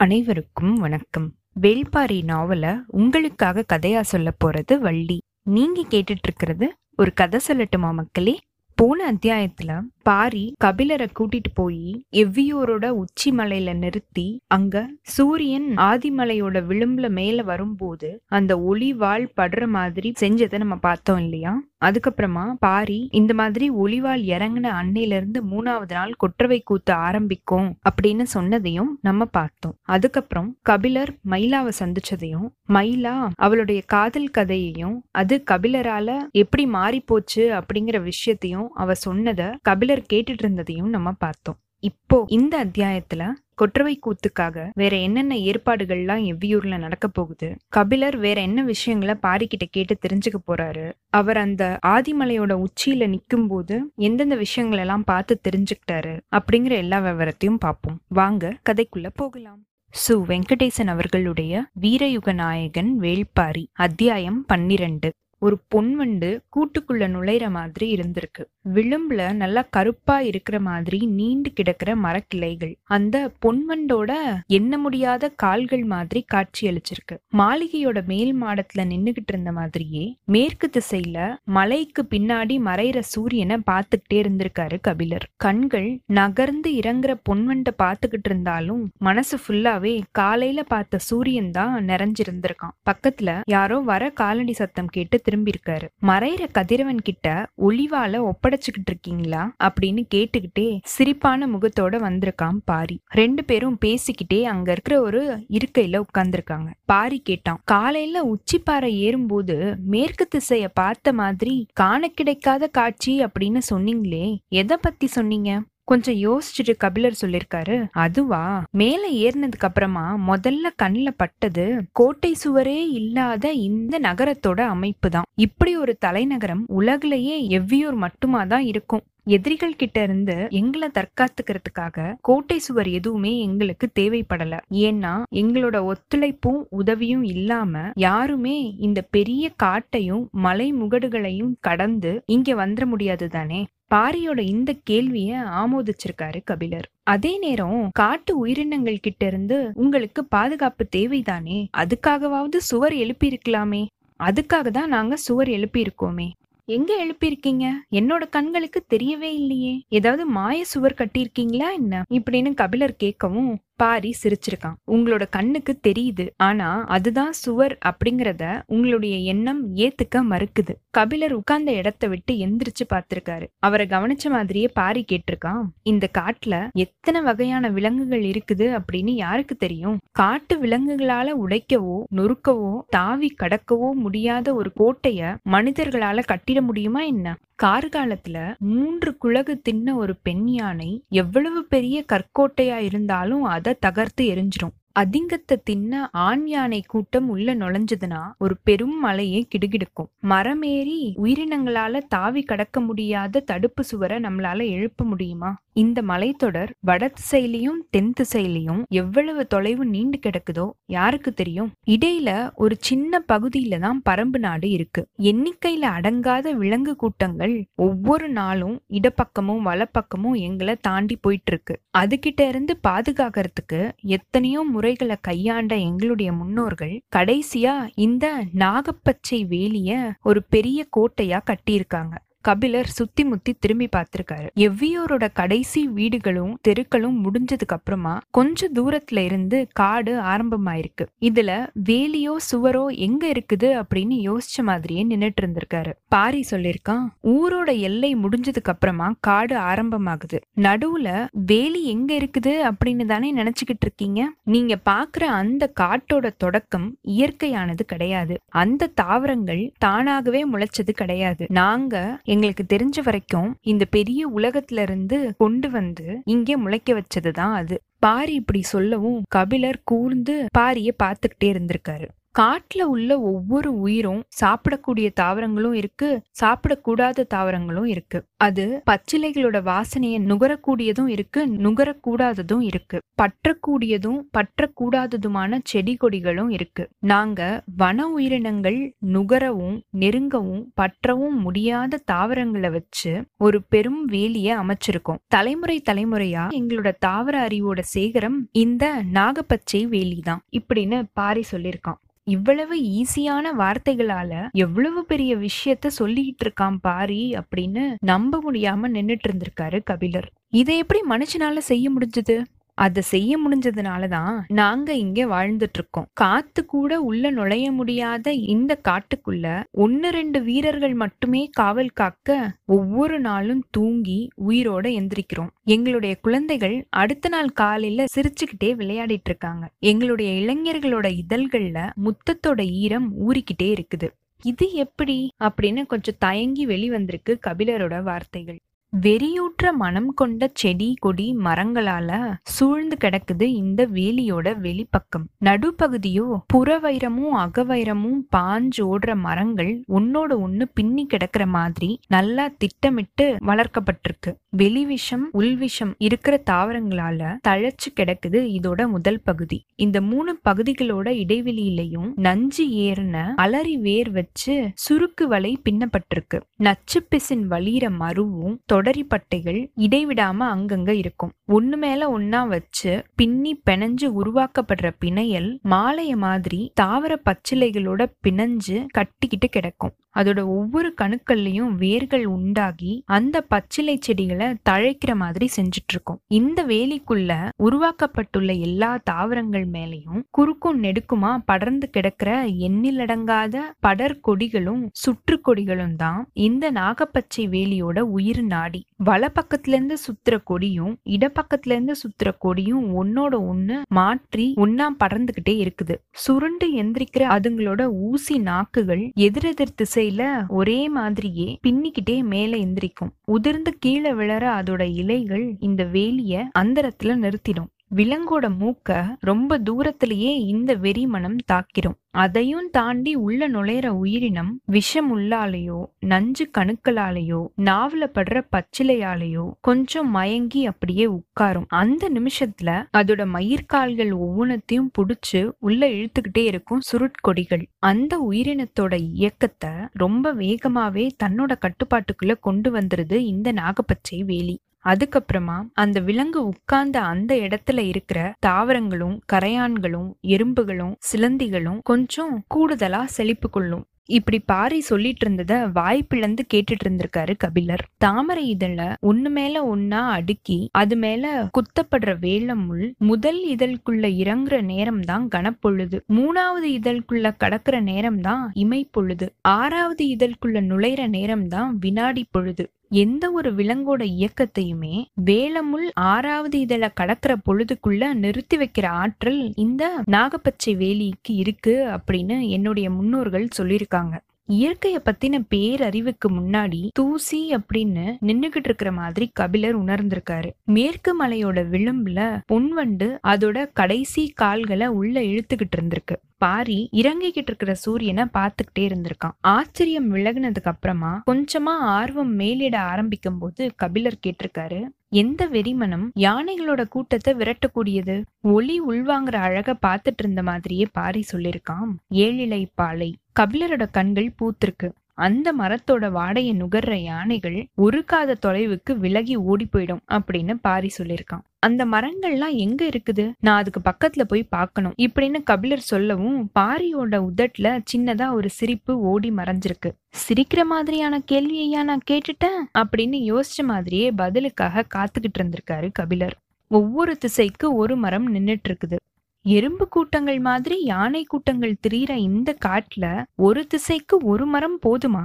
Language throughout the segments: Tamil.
அனைவருக்கும் வணக்கம். வேள்பாரி நாவல உங்களுக்காக கதையா சொல்ல போறது வள்ளி. நீங்க கேட்டுட்டு இருக்கிறது ஒரு கதை சொல்லட்டுமா மக்களே? போன அத்தியாயத்துல பாரி கபிலரை கூட்டிட்டு போய் எவ்வியூரோட உச்சி மலையில நிறுத்தி அங்க சூரியன் ஆதிமலையோட விளிம்புல மேல வரும்போது அந்த ஒளி வாழ் படுற மாதிரி செஞ்சதை நம்ம பார்த்தோம் இல்லையா? அதுக்கப்புறமா பாரி இந்த மாதிரி ஒளிவாள் இறங்கின அன்னையில இருந்து மூணாவது நாள் கொற்றவை கூத்து ஆரம்பிக்கும் அப்படின்னு சொன்னதையும் நம்ம பார்த்தோம். அதுக்கப்புறம் கபிலர் மயிலாவை சந்திச்சதையும் மயிலா அவளுடைய காதல் கதையையும் அது கபிலரால எப்படி மாறி போச்சு அப்படிங்கிற விஷயத்தையும் அவ சொன்னதை கபிலர் கேட்டுட்டு இருந்ததையும் நம்ம பார்த்தோம். இப்போ இந்த அத்தியாயத்துல கொற்றவை கூத்துக்காக வேற என்னென்ன ஏற்பாடுகள்லாம் எவ்வியூர்ல நடக்க போகுது கபிலர் வேற என்ன விஷயங்களை பாரிக்கிட்ட கேட்டு தெரிஞ்சுக்க போறாரு அவர் அந்த ஆதிமலையோட உச்சியில நிக்கும் போது எந்தெந்த விஷயங்கள் எல்லாம் பார்த்து தெரிஞ்சுக்கிட்டாரு அப்படிங்கிற எல்லா விவரத்தையும் பார்ப்போம். வாங்க கதைக்குள்ள போகலாம். சு. வெங்கடேசன் அவர்களுடைய வீரயுக நாயகன் வேள்பாரி அத்தியாயம் பன்னிரண்டு. ஒரு பொன்வண்டு கூட்டுக்குள்ள நுழையிற மாதிரி இருந்திருக்கு. விளிம்புல நல்லா கருப்பா இருக்கிற மாதிரி நீண்டு கிடக்கிற மரக்கிளைகள். அந்த பொன்வண்டோட எண்ண முடியாத கால்கள் மாதிரி காட்சி அளிச்சிருக்கு. மாளிகையோட மேல் மாடத்துல நின்னுகிட்டு இருந்த மாதிரியே மேற்கு திசையில மலைக்கு பின்னாடி மறையிற சூரியனை பார்த்துக்கிட்டே இருந்திருக்காரு கபிலர். கண்கள் நகர்ந்து இறங்குற பொன்வண்ட பார்த்துக்கிட்டு இருந்தாலும் மனசு ஃபுல்லாவே காலையில பார்த்த சூரியன் தான் நிறைஞ்சிருந்திருக்கான். பக்கத்துல யாரோ வர காலடி சத்தம் கேட்டு திரும்பியிருக்காரு. மறையிற கதிரவன் கிட்ட ஒளிவால ஒப்படைச்சுக்கிட்டு இருக்கீங்களா அப்படின்னு கேட்டுக்கிட்டே சிரிப்பான முகத்தோட வந்திருக்கான் பாரி. ரெண்டு பேரும் பேசிக்கிட்டே அங்க இருக்கிற ஒரு இருக்கையில உட்கார்ந்துருக்காங்க. பாரி கேட்டான் காலையில உச்சிப்பாறை ஏறும்போது மேற்கு திசைய பார்த்த மாதிரி காண கிடைக்காத காட்சி அப்படின்னு சொன்னீங்களே எதை பத்தி சொன்னீங்க? கொஞ்சம் யோசிச்சுட்டு கபிலர் சொல்லிருக்காரு அதுவா? மேல ஏறினதுக்கு அப்புறமா முதல்ல கண்ணில் பட்டது கோட்டை சுவரே இல்லாத இந்த நகரத்தோட அமைப்பு தான் இப்படி ஒரு தலைநகரம் உலகிலேயே எவ்வியூர் மட்டுமா தான் இருக்கும். எதிரிகள் கிட்ட இருந்து எங்களை தற்காத்துக்கிறதுக்காக கோட்டை சுவர் எதுவுமே எங்களுக்கு தேவைப்படல. ஏன்னா எங்களோட ஒத்துழைப்பும் உதவியும் இல்லாம யாருமே இந்த பெரிய காட்டையும் மலை முகடுகளையும் கடந்து இங்க வந்துட முடியாது தானே பாரியோட இந்த கேள்விய ஆமோதிச்சிருக்காரு கபிலர். அதே நேரம் காட்டு உயிரினங்கள் கிட்ட இருந்து உங்களுக்கு பாதுகாப்பு தேவைதானே? அதுக்காகவாவது சுவர் எழுப்பியிருக்கலாமே. அதுக்காக தான் நாங்க சுவர் எழுப்பியிருக்கோமே. எங்க எழுப்பியிருக்கீங்க? என்னோட கண்களுக்கு தெரியவே இல்லையே. ஏதாவது மாய சுவர் கட்டியிருக்கீங்களா என்ன? இப்படின்னு கபிலர் கேட்கவும் பாரி சிரிச்சிருக்கான். உங்களோட கண்ணுக்கு தெரியுது. ஆனா அதுதான் சுவர் அப்படிங்கறத உங்களுடைய எண்ணம் ஏத்துக்க மறுக்குது. கபிலர் உட்கார்ந்த இடத்த விட்டு எந்திரிச்சு பார்த்திருக்காரு. அவரை கவனிச்ச மாதிரியே பாரி கேட்டிருக்கான். இந்த காட்டுல எத்தனை வகையான விலங்குகள் இருக்குது அப்படின்னு யாருக்கு தெரியும்? காட்டு விலங்குகளால உடைக்கவோ நொறுக்கவோ தாவி கடக்கவோ முடியாத ஒரு கோட்டைய மனிதர்களால கட்டிட முடியுமா என்ன? கார்காலத்துல மூன்று குலகு தின்ன ஒரு பெண் யானை எவ்வளவு பெரிய கற்கோட்டையா இருந்தாலும் அதை தகர்த்து எரிஞ்சிரும். அதிங்கத்தை தின்ன ஆண் யானை கூட்டம் உள்ள நுழைஞ்சதுன்னா ஒரு பெரும் மலையை கிடுகிடுக்கும். மரமேறி உயிரினங்களால தாவி கடக்க முடியாத தடுப்பு சுவரை நம்மளால எழுப்ப முடியுமா? இந்த மலைத்தொடர் வட திசையிலையும் தென் திசையிலையும் எவ்வளவு தொலைவு நீண்டு கிடக்குதோ யாருக்கு தெரியும்? இடையில ஒரு சின்ன பகுதியில தான் பரம்பு நாடு இருக்கு. எண்ணிக்கையில அடங்காத விலங்கு கூட்டங்கள் ஒவ்வொரு நாளும் இடப்பக்கமும் வலப்பக்கமும் எங்களை தாண்டி போயிட்டு இருக்கு அதுகிட்ட இருந்து பாதுகாக்கிறதுக்கு எத்தனையோ முறைகளை கையாண்ட எங்களுடைய முன்னோர்கள் கடைசியா இந்த நாகப்பச்சை வேலிய ஒரு பெரிய கோட்டையா கட்டியிருக்காங்க. கபிலர் சுத்தி முத்தி திரும்பி பார்த்திருக்காரு. எவ்வியோரோட கடைசி வீடுகளும் தெருக்களும் முடிஞ்சதுக்கு அப்புறமா கொஞ்ச தூரத்துல இருந்து காடு ஆரம்பமாயிருக்கு. இதுல வேலியோ சுவரோ எங்க இருக்குது அப்படின்னு யோசிச்ச மாதிரியே நின்னுட்டு இருந்திருக்காரு. பாரி சொல்லிருக்கான் ஊரோட எல்லை முடிஞ்சதுக்கு அப்புறமா காடு ஆரம்பமாகுது. நடுவுல வேலி எங்க இருக்குது அப்படின்னு தானே நினைச்சுக்கிட்டு இருக்கீங்க? நீங்க பாக்குற அந்த காட்டோட தொடக்கம் இயற்கையானது கிடையாது. அந்த தாவரங்கள் தானாகவே முளைச்சது கிடையாது. நாங்க எங்களுக்கு தெரிஞ்ச வரைக்கும் இந்த பெரிய உலகத்துல இருந்து கொண்டு வந்து இங்கே முளைக்க வச்சதுதான் அது. பாரி இப்படி சொல்லவும் கபிலர் கூர்ந்து பாரிய பார்த்துக்கிட்டே இருந்திருக்காரு. காட்டுல உள்ள ஒவ்வொரு உயிரும் சாப்பிடக்கூடிய தாவரங்களும் இருக்கு சாப்பிடக்கூடாத தாவரங்களும் இருக்கு. அது பச்சிலைகளோட வாசனையை நுகரக்கூடியதும் இருக்கு நுகரக்கூடாததும் இருக்கு. பற்றக்கூடியதும் பற்றக்கூடாததுமான செடி கொடிகளும் இருக்கு. நாங்க வன உயிரினங்கள் நுகரவும் நெருங்கவும் பற்றவும் முடியாத தாவரங்களை வச்சு ஒரு பெரும் வேலிய அமைச்சிருக்கோம். தலைமுறை தலைமுறையா எங்களோட தாவர அறிவோட சேகரம் இந்த நாகப்பச்சை வேலி தான் இப்படின்னு பாரி சொல்லியிருக்கான். இவ்வளவு ஈஸியான வார்த்தைகளால எவ்வளவு பெரிய விஷயத்த சொல்லிட்டு இருக்கான் பாரி அப்படின்னு நம்ப முடியாம நின்னுட்டு இருந்திருக்காரு கபிலர். இதை எப்படி மனுஷனால செய்ய முடிஞ்சது? அதை செய்ய முடிஞ்சதுனால தான் நாங்க இங்க வாழ்ந்துட்டு இருக்கோம் காத்து கூட உள்ள நுழைய முடியாத இந்த காட்டுக்குள்ள ஒன்னு ரெண்டு வீரர்கள் மட்டுமே காவல் காக்க ஒவ்வொரு நாளும் தூங்கி உயிரோட எந்திரிக்கிறோம். எங்களுடைய குழந்தைகள் அடுத்த நாள் காலையில சிரிச்சுக்கிட்டே விளையாடிட்டு இருக்காங்க எங்களுடைய இளைஞர்களோட இதழ்கள்ல முத்தத்தோட ஈரம் ஊறிக்கிட்டே இருக்குது. இது எப்படி? அப்படின்னு கொஞ்சம் தயங்கி வெளிவந்திருக்கு கபிலரோட வார்த்தைகள். வெறியூற்ற மனம் கொண்ட செடி கொடி மரங்களால சூழ்ந்து கிடக்குது இந்த வேலியோட வெளிப்பக்கம். நடுப்பகுதியோ புறவைரமும் அகவைரமும் பாஞ்சு ஓடுற மரங்கள் ஒன்னோட ஒண்ணு பின்னி கிடக்குற மாதிரி நல்லா திட்டமிட்டு வளர்க்கப்பட்டிருக்கு. வெளிவிஷம் உள்விஷம் இருக்கிற தாவரங்களால தழைச்சு கிடக்குது இதோட முதல் பகுதி. இந்த மூணு பகுதிகளோட இடைவெளியிலையும் நஞ்சு ஏறின அலறி வேர் வச்சு சுருக்கு வலை பின்னப்பட்டிருக்கு. நச்சு பிசின் வலியிற மருவும் தொடரி பட்டைகள் இடைவிடாம அங்கங்க இருக்கும். ஒண்ணு மேல ஒன்னா வச்சு பின்னி பிணைஞ்சு உருவாக்கப்படுற பிணையல் மாலைய மாதிரி தாவர பச்சிலைகளோட பிணைஞ்சு கட்டிக்கிட்டு கிடக்கும். அதோட ஒவ்வொரு கணுக்கள்லயும் வேர்கள் உண்டாகி அந்த பச்சிலை செடிகளை தழைக்கிற மாதிரி செஞ்சுட்டு இருக்கும் இந்த வேலிக்குள்ள உருவாக்கப்பட்டுள்ள எல்லா தாவரங்கள் மேலையும் குறுக்கும் நெடுக்குமா படர்ந்து கிடக்கிற எண்ணிலடங்காத படர் கொடிகளும் சுற்று கொடிகளும் தான் இந்த நாகப்பச்சை வேலியோட உயிர் நாடி. வல பக்கத்துல இருந்து சுத்துற கொடியும் இடப்பக்கத்துல இருந்து சுத்துற கொடியும் ஒன்னோட ஒண்ணு மாற்றி ஒன்னா படர்ந்துகிட்டே இருக்குது. சுருண்டு எந்திரிக்கிற அதுங்களோட ஊசி நாக்குகள் எதிரெதிர் திசையில ஒரே மாதிரியே பின்னிக்கிட்டே மேல எந்திரிக்கும். உதிர்ந்து கீழே விழற அதோட இலைகள் இந்த வேலிய அந்தரத்துல நிறுத்திடும். விலங்கோட மூக்க ரொம்ப தூரத்திலேயே இந்த வெறிமணம் தாக்கிரும். அதையும் தாண்டி உள்ள நுழையிற உயிரினம் விஷம் உள்ளாலேயோ நஞ்சு கணுக்களாலேயோ நாவல படுற பச்சிலையாலேயோ கொஞ்சம் மயங்கி அப்படியே உட்காரும். அந்த நிமிஷத்துல அதோட மயிர்கால்கள் ஒவ்வொன்றத்தையும் புடிச்சு உள்ள இழுத்துக்கிட்டே இருக்கும் சுருட்கொடிகள். அந்த உயிரினத்தோட இயக்கத்தை ரொம்ப வேகமாவே தன்னோட கட்டுப்பாட்டுக்குள்ள கொண்டு வந்துருது இந்த நாகப்பச்சை வேலி. அதுக்கப்புறமா அந்த விலங்கு உட்கார்ந்த அந்த இடத்துல இருக்கிற தாவரங்களும் கரையான்களும் எறும்புகளும் சிலந்திகளும் கொஞ்சம் கூடுதலா செழிப்பு கொள்ளும். இப்படி பாரி சொல்லிட்டு இருந்தத வாய்ப்பிழந்து கேட்டுட்டு இருந்திருக்காரு கபிலர். தாமரை இதழ ஒண்ணு மேல ஒன்னா அடுக்கி அது மேல குத்தப்படுற வேலம் முள் முதல் இதழ்குள்ள இறங்குற நேரம் தான் கனப்பொழுது. மூணாவது இதழ்குள்ள கடக்கிற நேரம் தான் இமை பொழுது ஆறாவது இதழ்குள்ள நுழையிற நேரம் தான் வினாடி பொழுது எந்த ஒரு விலங்கோட இயக்கத்தையுமே வேலமுள் ஆறாவது இதழ கடக்கிற பொழுதுக்குள்ள நிறுத்தி வைக்கிற ஆற்றல் இந்த நாகப்பச்சை வேலிக்கு இருக்கு அப்படின்னு என்னுடைய முன்னோர்கள் சொல்லியிருக்காங்க. இயற்கைய பத்தின பேரறிவுக்கு முன்னாடி தூசி அப்படின்னு நின்னுகிட்டு இருக்கிற மாதிரி கபிலர் உணர்ந்திருக்காரு. மேற்கு மலையோட விளிம்புல பொன்வண்டு அதோட கடைசி கால்களை உள்ள இழுத்துக்கிட்டு இருந்திருக்கு. பாரி இறங்கிக்கிட்டு இருக்கிற சூரியனை பார்த்துக்கிட்டே இருந்திருக்கான். ஆச்சரியம் விலகினதுக்கு அப்புறமா கொஞ்சமா ஆர்வம் மேலிட ஆரம்பிக்கும் போது கபிலர் கேட்டிருக்காரு எந்த வெறிமனம் யானைகளோட கூட்டத்தை விரட்டக்கூடியது? ஒளி உள்வாங்குற அழக பார்த்துட்டு இருந்த மாதிரியே பாரி சொல்லிருக்காம் ஏழிலை பாலை. கபிலரோட கண்கள் பூத்திருக்கு. அந்த மரத்தோட வாடையை நுகர்ற யானைகள் ஒரு காத தொலைவுக்கு விலகி ஓடி போயிடும் அப்படின்னு பாரி சொல்லியிருக்கான் அந்த மரங்கள்லாம் எங்க இருக்குது? நான் அதுக்கு பக்கத்துல போய் பார்க்கணும். இப்படின்னு கபிலர் சொல்லவும் பாரியோட உதட்டுல சின்னதா ஒரு சிரிப்பு ஓடி மறைஞ்சிருக்கு. சிரிக்கிற மாதிரியான கேள்வியையா நான் கேட்டுட்டேன்? அப்படின்னு யோசிச்ச மாதிரியே பதிலுக்காக காத்துக்கிட்டு இருந்திருக்காரு கபிலர். ஒவ்வொரு திசைக்கு ஒரு மரம் நின்னுட்டு இருக்குது எறும்பு கூட்டங்கள் மாதிரி யானை கூட்டங்கள் திரியிற இந்த காட்டுல ஒரு திசைக்கு ஒரு மரம் போதுமா?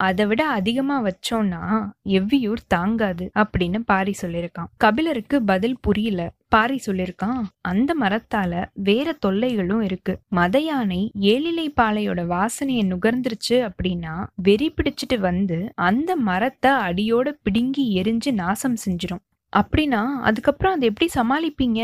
அதை விட அதிகமா வச்சோம்னா எவ்வியூர் தாங்காது அப்படின்னு பாரி சொல்லியிருக்கான் கபிலருக்கு பதில் புரியல. பாரி சொல்லியிருக்கான் அந்த மரத்தால வேற தொல்லைகளும் இருக்கு. மத யானை ஏழிலை பாலையோட வாசனையை நுகர்ந்துருச்சு அப்படின்னா வெறி பிடிச்சிட்டு வந்து அந்த மரத்தை அடியோட பிடுங்கி எரிஞ்சு நாசம் செஞ்சிடும் அப்படின்னா அதுக்கப்புறம் அதை எப்படி சமாளிப்பீங்க?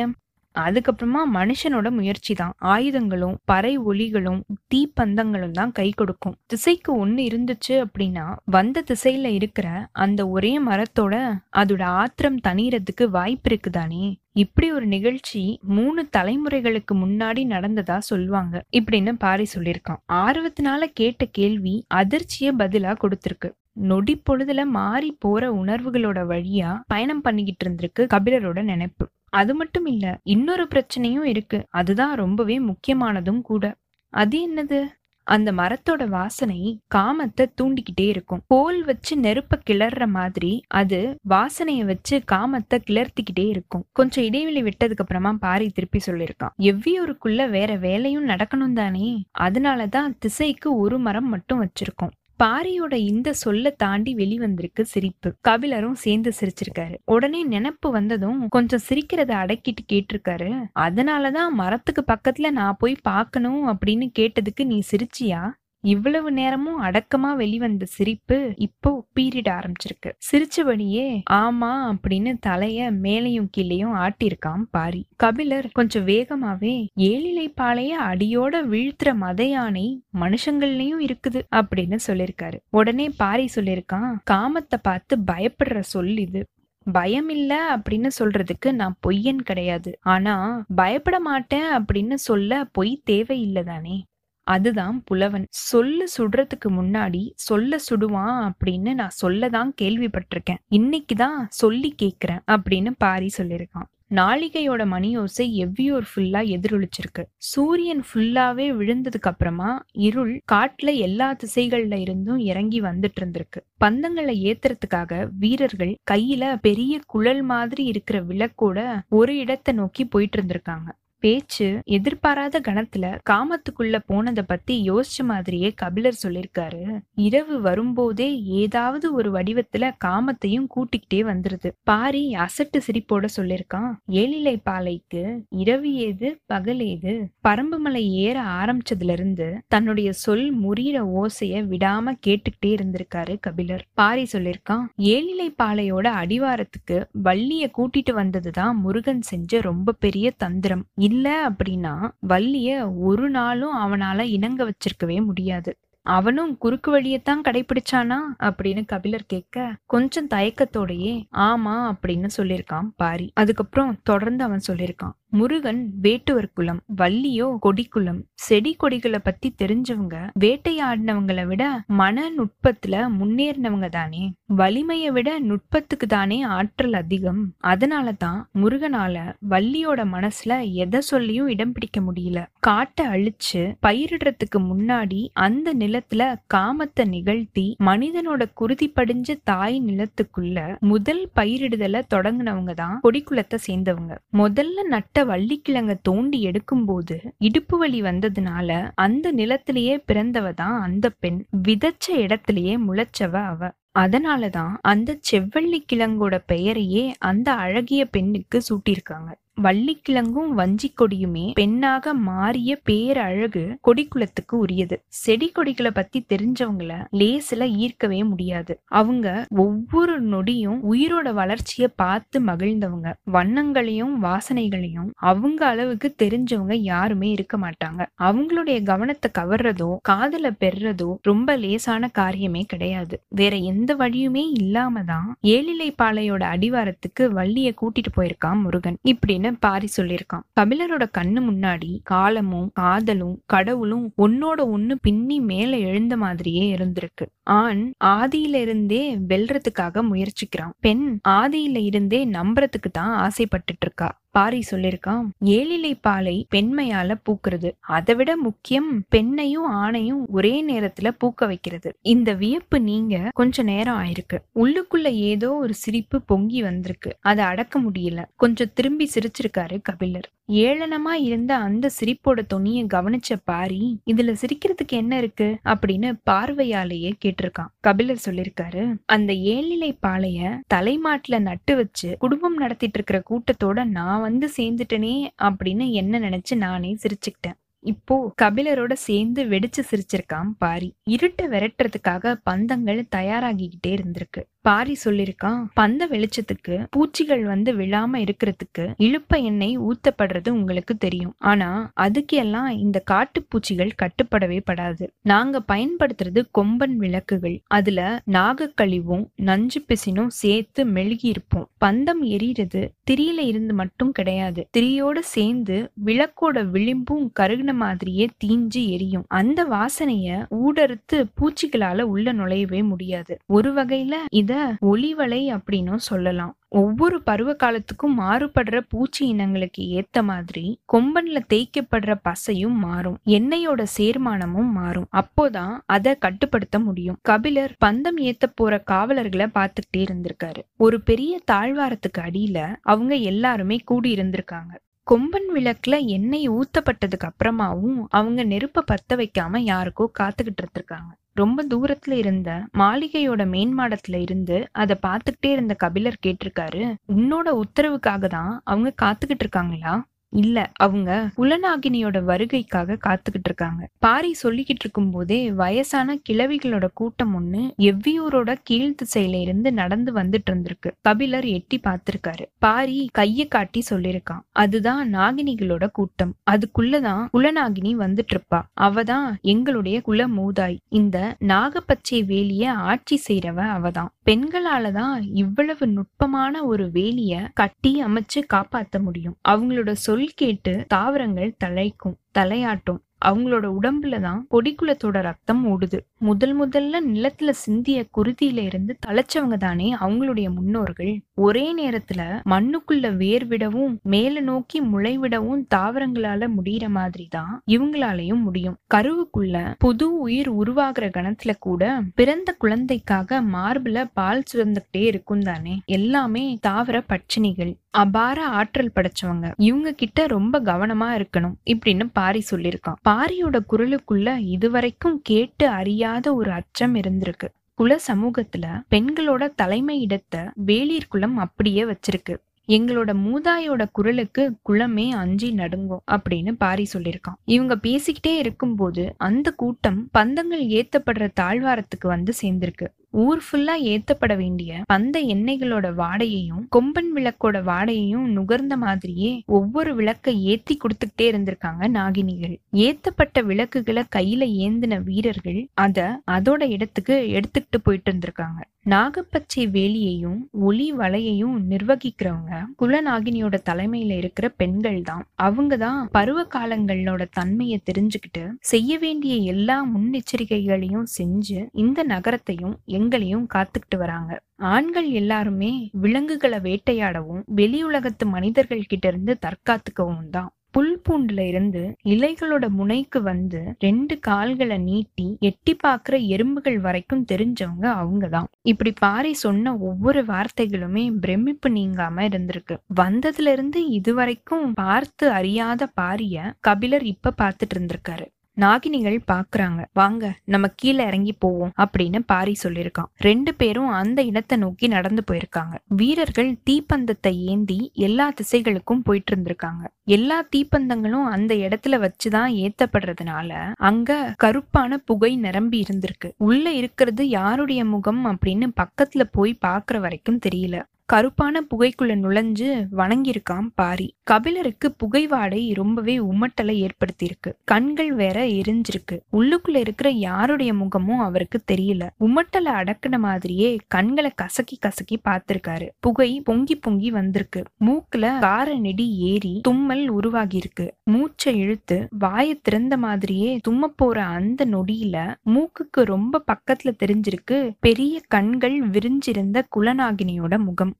அதுக்கப்புறமா மனுஷனோட முயற்சி தான் ஆயுதங்களும் பறை ஒலிகளும் தீப்பந்தங்களும் தான் கை கொடுக்கும். திசைக்கு ஒண்ணு இருந்துச்சு அப்படின்னா வந்த திசையில இருக்கிற அந்த ஒரே மரத்தோட அதோட ஆத்திரம் தணிகிறதுக்கு வாய்ப்பு இருக்குதானே? இப்படி ஒரு நிகழ்ச்சி மூணு தலைமுறைகளுக்கு முன்னாடி நடந்ததா சொல்லுவாங்க. இப்படின்னு பாரி சொல்லியிருக்கான். ஆர்வத்தினால கேட்ட கேள்வி அதிர்ச்சிய பதிலா கொடுத்திருக்கு. நொடி பொழுதுல மாறி போற உணர்வுகளோட வழியா பயணம் பண்ணிக்கிட்டு இருந்திருக்கு கபிலரோட நினைப்பு. அது மட்டும் இல்ல இன்னொரு பிரச்சனையும் இருக்கு. அதுதான் ரொம்பவே முக்கியமானதும் கூட. அது என்னது? அந்த மரத்தோட வாசனை காமத்தை தூண்டிக்கிட்டே இருக்கும். கோல் வச்சு நெருப்ப கிளற மாதிரி அது வாசனைய வச்சு காமத்தை கிளர்த்திக்கிட்டே இருக்கும். கொஞ்சம் இடைவெளி விட்டதுக்கு அப்புறமா பாரி திருப்பி சொல்லியிருக்கான். எவ்வியூருக்குள்ள வேற வேலையும் நடக்கணும் தானே? அதனாலதான் திசைக்கு ஒரு மரம் மட்டும் வச்சிருக்கோம். பாரியோட இந்த சொல்ல தாண்டி வெளிவந்திருக்கு சிரிப்பு. கபிலரும் சேர்ந்து சிரிச்சிருக்காரு. உடனே நினப்பு வந்ததும் கொஞ்சம் சிரிக்கிறத அடக்கிட்டு கேட்டிருக்காரு. அதனாலதான் மரத்துக்கு பக்கத்துல நான் போய் பார்க்கணும் அப்படின்னு கேட்டதுக்கு நீ சிரிச்சியா? இவ்வளவு நேரமும் அடக்கமா வெளிவந்த சிரிப்பு இப்போ பீரியட் ஆரம்பிச்சிருக்கு. சிரிச்சபடியே ஆமா அப்படின்னு தலைய மேலையும் கீழையும் ஆட்டியிருக்கான் பாரி. கபிலர் கொஞ்சம் வேகமாவே ஏழிலை பாளைய அடியோட வீழ்த்துற மத யானை மனுஷங்கள்லயும் இருக்குது அப்படின்னு சொல்லிருக்காரு உடனே பாரி சொல்லிருக்கான் காமத்தை பார்த்து பயப்படுற சொல் இது. பயம் இல்ல அப்படின்னு சொல்றதுக்கு நான் பொய்யன் கிடையாது. ஆனா பயப்பட மாட்டேன் அப்படின்னு சொல்ல பொய் தேவையில்லை தானே. அதுதான் புலவன். சொல்ல சுடுறதுக்கு முன்னாடி சொல்ல சுடுவான் அப்படின்னு நான் சொல்லதான் கேள்விப்பட்டிருக்கேன். இன்னைக்குதான் சொல்லி கேக்குறேன் அப்படின்னு பாரி சொல்லியிருக்கான். நாளிகையோட மணியோசை எவ்வியோர் ஃபுல்லா எதிரொலிச்சிருக்கு. சூரியன் ஃபுல்லாவே விழுந்ததுக்கு அப்புறமா இருள் காட்டுல எல்லா திசைகள்ல இருந்தும் இறங்கி வந்துட்டு இருந்திருக்கு பந்தங்களை ஏத்துறதுக்காக வீரர்கள் கையில பெரிய குழல் மாதிரி இருக்கிற விளக்கோட ஒரு இடத்தை நோக்கி போயிட்டு இருந்திருக்காங்க பேச்சு எதிர்பாராத கணத்துல காமத்துக்குள்ள போனதை பத்தி யோசிச்ச மாதிரியே கபிலர் சொல்லிருக்காரு. இரவு வரும்போதே ஏதாவது ஒரு வடிவத்துல காமத்தையும் கூட்டிக்கிட்டே வந்துருது. பாரி அசட்டு சிரிப்போட சொல்லிருக்கான் ஏழிலை பாலைக்கு இரவு ஏது பகல் ஏது? பரம்புமலை ஏற ஆரம்பிச்சதுல இருந்து தன்னுடைய சொல் முறியிற ஓசைய விடாம கேட்டுக்கிட்டே இருந்திருக்காரு கபிலர். பாரி சொல்லிருக்கான் ஏழிலை பாலையோட அடிவாரத்துக்கு வள்ளிய கூட்டிட்டு வந்ததுதான் முருகன் செஞ்ச ரொம்ப பெரிய தந்திரம். இல்லை அப்படின்னா வள்ளிய ஒரு நாளும் அவனால இணங்க வச்சிருக்கவே முடியாது. அவனும் குறுக்கு வழியத்தான் கடைபிடிச்சானா அப்படின்னு கபிலர் கேட்க கொஞ்சம் தயக்கத்தோடையே ஆமா அப்படின்னு சொல்லியிருக்கான் பாரி. அதுக்கப்புறம் தொடர்ந்து அவன் சொல்லியிருக்கான். முருகன் வேட்டுவர் குலம் வள்ளியோ கொடிக்குலம். செடி கொடிகளை பத்தி தெரிஞ்சவங்க வேட்டையாடினவங்களை விட மன நுட்பத்துல முன்னேறினவங்க தானே. வலிமையை விட நுட்பத்துக்கு தானே ஆற்றல் அதிகம். அதனாலதான் முருகனால வள்ளியோட மனசுல எதை சொல்லியும் இடம் பிடிக்க முடியல. காட்டை அழிச்சு பயிரிடுறதுக்கு முன்னாடி அந்த நிலத்துல காமத்தை நிகழ்த்தி மனிதனோட குருதி படிஞ்ச தாய் நிலத்துக்குள்ள முதல் பயிரிடுதலை தொடங்கினவங்க தான் கொடிக்குலத்தை சேர்ந்தவங்க. முதல்ல நட்ட வள்ளிக்கிழங்க தோண்டி எடுக்கும்போது இடுப்பு வலி வந்ததுனால அந்த நிலத்திலேயே பிறந்தவ தான் அந்த பெண். விதைச்ச இடத்திலேயே முளைச்சவ அவ. அதனாலதான் அந்த செவ்வள்ளி கிழங்கோட பெயரையே அந்த அழகிய பெண்ணுக்கு சூட்டியிருக்காங்க. வள்ளிக்கிழங்கும் வஞ்சி கொடியுமே பெண்ணாக மாறிய பேரழகு கொடிக்குலத்துக்கு உரியது. செடி கொடிகளை பத்தி தெரிஞ்சவங்கள லேசில ஈர்க்கவே முடியாது. அவங்க ஒவ்வொரு நொடியும் உயிரோட வளர்ச்சிய பார்த்து மகிழ்ந்தவங்க. வண்ணங்களையும் வாசனைகளையும் அவங்க அளவுக்கு தெரிஞ்சவங்க யாருமே இருக்க மாட்டாங்க. அவங்களுடைய கவனத்தை கவர்றதோ காதல பெறதோ ரொம்ப லேசான காரியமே கிடையாது. வேற எந்த எந்த வழியுமே இல்லாம தான் ஏழிலை பாளையோட அடிவாரத்துக்கு வள்ளிய கூட்டிட்டு போயிருக்கான் முருகன் இப்படின்னு பாரி சொல்லியிருக்கான். கபிலரோட கண்ணு முன்னாடி காலமும் காதலும் கடவுளும் ஒன்னோட ஒண்ணு பின்னி மேல எழுந்த மாதிரியே இருந்திருக்கு. ஆண் ஆதியில இருந்தே வெல்றதுக்காக முயற்சிக்கிறான். பெண் ஆதியில இருந்தே நம்புறதுக்கு தான் ஆசைப்பட்டுட்டு இருக்கா. பாரி சொல்லிருக்கான் ஏழிலை பாலை பெண்மையால பூக்குறது. அதை விட முக்கியம் பெண்ணையும் ஆணையும் ஒரே நேரத்துல பூக்க வைக்கிறது. இந்த வியப்பு நீங்க கொஞ்ச நேரம் ஆயிருக்கு. உள்ளுக்குள்ள ஏதோ ஒரு சிரிப்பு பொங்கி வந்திருக்கு. அதை அடக்க முடியல. கொஞ்சம் திரும்பி சிரிச்சிருக்காரு கபிலர். ஏளனமா இருந்த அந்த சிரிப்போட துணிய கவனிச்ச பாரி இதுல சிரிக்கிறதுக்கு என்ன இருக்கு? அப்படின்னு பார்வையாலேயே கேட்டிருக்கான். கபிலர் சொல்லிருக்காரு அந்த ஏழிலை பாளைய தலைமாட்டுல நட்டு வச்சு குடும்பம் நடத்திட்டு இருக்கிற கூட்டத்தோட நான் வந்து சேர்ந்துட்டனே அப்படின்னு என்ன நினைச்சு நானே சிரிச்சுக்கிட்டேன். இப்போ கபிலரோட சேர்ந்து வெடிச்சு சிரிச்சிருக்கான் பாரி. இருட்டை விரட்டுறதுக்காக பந்தங்கள் தயாராகிக்கிட்டே இருந்திருக்கு. பாரி சொல்லிருக்கான் பந்த வெளிச்சத்துக்கு பூச்சிகள் வந்து விழாம இருக்கிறதுக்கு இழுப்ப எண்ணெய் ஊத்தப்படுறது உங்களுக்கு தெரியும். ஆனா அதுக்கு எல்லாம் இந்த காட்டு பூச்சிகள் கட்டுப்படவே படாது. நாங்க பயன்படுத்துறது கொம்பன் விளக்குகள். அதுல நாகக்கழிவும் நஞ்சு பிசினும் சேர்த்து மெழுகி இருப்போம். பந்தம் எரியறது திரியில இருந்து மட்டும் கிடையாது. திரியோட சேர்ந்து விளக்கோட விளிம்பும் கருகின மாதிரியே தீஞ்சு எரியும். அந்த வாசனைய ஊடறுத்து பூச்சிகளால உள்ள நுழையவே முடியாது. ஒரு வகையில இத ஒளிவலை அப்படின்னும் சொல்லலாம். ஒவ்வொரு பருவ காலத்துக்கும் மாறுபடுற பூச்சி இனங்களுக்கு ஏத்த மாதிரி கொம்பன்ல தேய்க்கப்படுற பசையும் மாறும். எண்ணெயோட சேர்மானமும் மாறும். அப்போதான் அதை கட்டுப்படுத்த முடியும். கபிலர் பந்தம் ஏத்த போற காவலர்களை பார்த்துக்கிட்டே இருந்திருக்காரு. ஒரு பெரிய தாழ்வாரத்துக்கு அடியில அவங்க எல்லாருமே கூடி இருந்திருக்காங்க. கொம்பன் விளக்குல எண்ணெய் ஊத்தப்பட்டதுக்கு அப்புறமாவும் அவங்க நெருப்ப பத்த வைக்காம யாருக்கோ காத்துக்கிட்டு இருந்திருக்காங்க. ரொம்ப தூரத்துல இருந்த மாளிகையோட மேன்மாடத்துல இருந்து அதை பார்த்துக்கிட்டே இருந்த கபிலர் கேட்டிருக்காரு. உன்னோட உத்தரவுக்காக தான் அவங்க காத்துக்கிட்டு இருக்காங்களா? இல்ல அவங்க புலனாகினியோட வருகைக்காக காத்துக்கிட்டு இருக்காங்க பாரி சொல்லிக்கிட்டு இருக்கும் போதே வயசான கிழவிகளோட கூட்டம் ஒண்ணு எவ்வியூரோட கீழ் திசையில இருந்து நடந்து வந்துட்டு இருந்திருக்கு கபிலர் எட்டி பார்த்திருக்காரு. பாரி கைய காட்டி சொல்லிருக்கான் அதுதான் நாகினிகளோட கூட்டம். அதுக்குள்ளதான் குலநாகினி வந்துட்டு இருப்பா அவதான் எங்களுடைய குல மூதாய் இந்த நாகப்பச்சை வேலிய ஆட்சி செய்யறவ அவதான். பெண்களாலதான் இவ்வளவு நுட்பமான ஒரு வேலிய கட்டி அமைச்சு காப்பாத்த முடியும். அவங்களோட சொல் கேட்டு தாவரங்கள் தழைக்கும் தலையாட்டும். அவங்களோட உடம்புல தான் கொடிக்குலத்தோட ரத்தம் ஓடுது. முதல் முதல்ல நிலத்துல சிந்திய குருதியில இருந்து தலைச்சவங்க தானே அவங்களுடைய முன்னோர்கள். ஒரே நேரத்துல மண்ணுக்குள்ள வேர் விடவும் மேல நோக்கி முளைவிடவும் தாவரங்களால முடியற மாதிரி தான் இவங்களாலையும் முடியும். கருவுக்குள்ள புது உயிர் உருவாகிற கணத்துல கூட பிறந்த குழந்தைக்காக மார்புல பால் சுரந்துகிட்டே இருக்கும் தானே. எல்லாமே தாவர பட்சினிகள் அபார ஆற்றல் படைச்சவங்க. இவங்க கிட்ட ரொம்ப கவனமா இருக்கணும் இப்படின்னு பாரி சொல்லியிருக்கான். பாரியோட குரலுக்குள்ள இதுவரைக்கும் கேட்டு அறியா இல்லாத ஒரு அச்சம் இருந்திருக்கு. குல சமூகத்துல பெண்களோட தலைமை இடத்தை வேளிர் குலம் அப்படியே வச்சிருக்கு. எங்களோட மூதாயோட குரலுக்கு குளமே அஞ்சி நடுங்கும் அப்படின்னு பாரி சொல்லியிருக்கான். இவங்க பேசிக்கிட்டே இருக்கும்போது அந்த கூட்டம் பந்தங்கள் ஏத்தப்படுற தாழ்வாரத்துக்கு வந்து சேர்ந்திருக்கு. ஊர் ஃபுல்லா ஏத்தப்பட வேண்டிய பந்த எண்ணெய்களோட வாடையையும் கொம்பன் விளக்கோட வாடையையும் நுகர்ந்த மாதிரியே ஒவ்வொரு விளக்க ஏத்தி கொடுத்துக்கிட்டே இருந்திருக்காங்க நாகினிகள். ஏத்தப்பட்ட விளக்குகளை கையில ஏந்தின வீரர்கள் அத அதோட இடத்துக்கு எடுத்துக்கிட்டு போயிட்டு இருந்திருக்காங்க. நாகப்பச்சை வேலியையும் ஒளி வலையையும் நிர்வகிக்கிறவங்க குலநாகினியோட தலைமையில இருக்கிற பெண்கள் தான். அவங்க தான் பருவ காலங்களோட தன்மையை தெரிஞ்சுக்கிட்டு செய்ய வேண்டிய எல்லா முன்னெச்சரிக்கைகளையும் செஞ்சு இந்த நகரத்தையும் எங்களையும் காத்துக்கிட்டு வராங்க. ஆண்கள் எல்லாருமே விலங்குகளை வேட்டையாடவும் வெளியுலகத்து மனிதர்கள் கிட்ட இருந்து தற்காத்துக்கவும் தான். புல் பூண்டுல இருந்து இலைகளோட முனைக்கு வந்து ரெண்டு கால்களை நீட்டி எட்டி பாக்குற எறும்புகள் வரைக்கும் தெரிஞ்சவங்க அவங்கதான். இப்படி பாரி சொன்ன ஒவ்வொரு வார்த்தைகளுமே பிரமிப்பு நீங்காம இருந்திருக்கு. வந்ததுல இருந்து இதுவரைக்கும் பார்த்து அறியாத பாரிய கபிலர் இப்ப பார்த்துட்டு இருந்திருக்காரு. நாகினிகள் பாக்குறாங்க. வாங்க நம்ம கீழே இறங்கி போவோம் அப்படின்னு பாரி சொல்லியிருக்கான். ரெண்டு பேரும் அந்த இடத்தை நோக்கி நடந்து போயிருக்காங்க. வீரர்கள் தீப்பந்தத்தை ஏந்தி எல்லா திசைகளுக்கும் போயிட்டு இருந்திருக்காங்க. எல்லா தீப்பந்தங்களும் அந்த இடத்துல வச்சுதான் ஏத்தப்படுறதுனால அங்க கருப்பான புகை நிரம்பி இருந்திருக்கு. உள்ள இருக்கிறது யாருடைய முகம் அப்படின்னு பக்கத்துல போய் பாக்குற வரைக்கும் தெரியல. கருப்பான புகைக்குள்ள நுழைஞ்சு வணங்கியிருக்கான் பாரி. கபிலருக்கு புகைவாடை ரொம்பவே உமட்டலை ஏற்படுத்தியிருக்கு. கண்கள் வேற எரிஞ்சிருக்கு. உள்ளுக்குள்ள இருக்கிற யாருடைய முகமும் அவருக்கு தெரியல. உமட்டலை அடக்குன மாதிரியே கண்களை கசக்கி கசக்கி பார்த்திருக்காரு. புகை பொங்கி பொங்கி வந்திருக்கு. மூக்குல கார நெடி ஏறி தும்மல் உருவாகி இருக்கு மூச்சை இழுத்து வாயை திறந்த மாதிரியே தும்ம போற அந்த நொடியில மூக்குக்கு ரொம்ப பக்கத்துல தெரிஞ்சிருக்கு. பெரிய கண்கள் விரிஞ்சிருந்த குலநாகினியோட முகம்.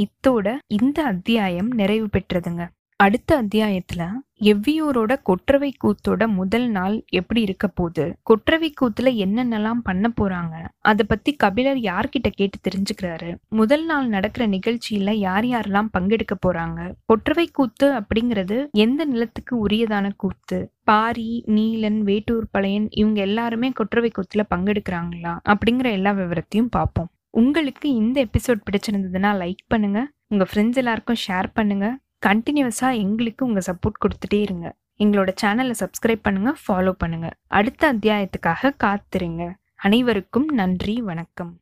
இத்தோட இந்த அத்தியாயம் நிறைவு பெற்றதுங்க. அடுத்த அத்தியாயத்துல எவ்வியூரோட கொற்றவை கூத்தோட முதல் நாள் எப்படி இருக்க போகுது? கொற்றவை கூத்துல என்னென்னலாம் பண்ண போறாங்க? அத பத்தி கபிலர் யார்கிட்ட கேட்டு தெரிஞ்சுக்கிறாரு? முதல் நாள் நடக்கிற நிகழ்ச்சியில யார் யாரெல்லாம் பங்கெடுக்க போறாங்க? கொற்றவை கூத்து அப்படிங்கிறது எந்த நிலத்துக்கு உரியதான கூத்து? பாரி நீலன் வேட்டூர் பழையன் இவங்க எல்லாருமே கொற்றவை கூத்துல பங்கெடுக்கிறாங்களா? அப்படிங்கிற எல்லா விவரத்தையும் பார்ப்போம். உங்களுக்கு இந்த எபிசோட் பிடிச்சிருந்ததுன்னா லைக் பண்ணுங்க. உங்க ஃப்ரெண்ட்ஸ் எல்லாருக்கும் ஷேர் பண்ணுங்க. கண்டினியூஸா எங்களுக்கு உங்க சப்போர்ட் கொடுத்துட்டே இருங்க. எங்களோட சேனலை சப்ஸ்கிரைப் பண்ணுங்க ஃபாலோ பண்ணுங்க. அடுத்த அத்தியாயத்துக்காக காத்திருங்க. அனைவருக்கும் நன்றி வணக்கம்.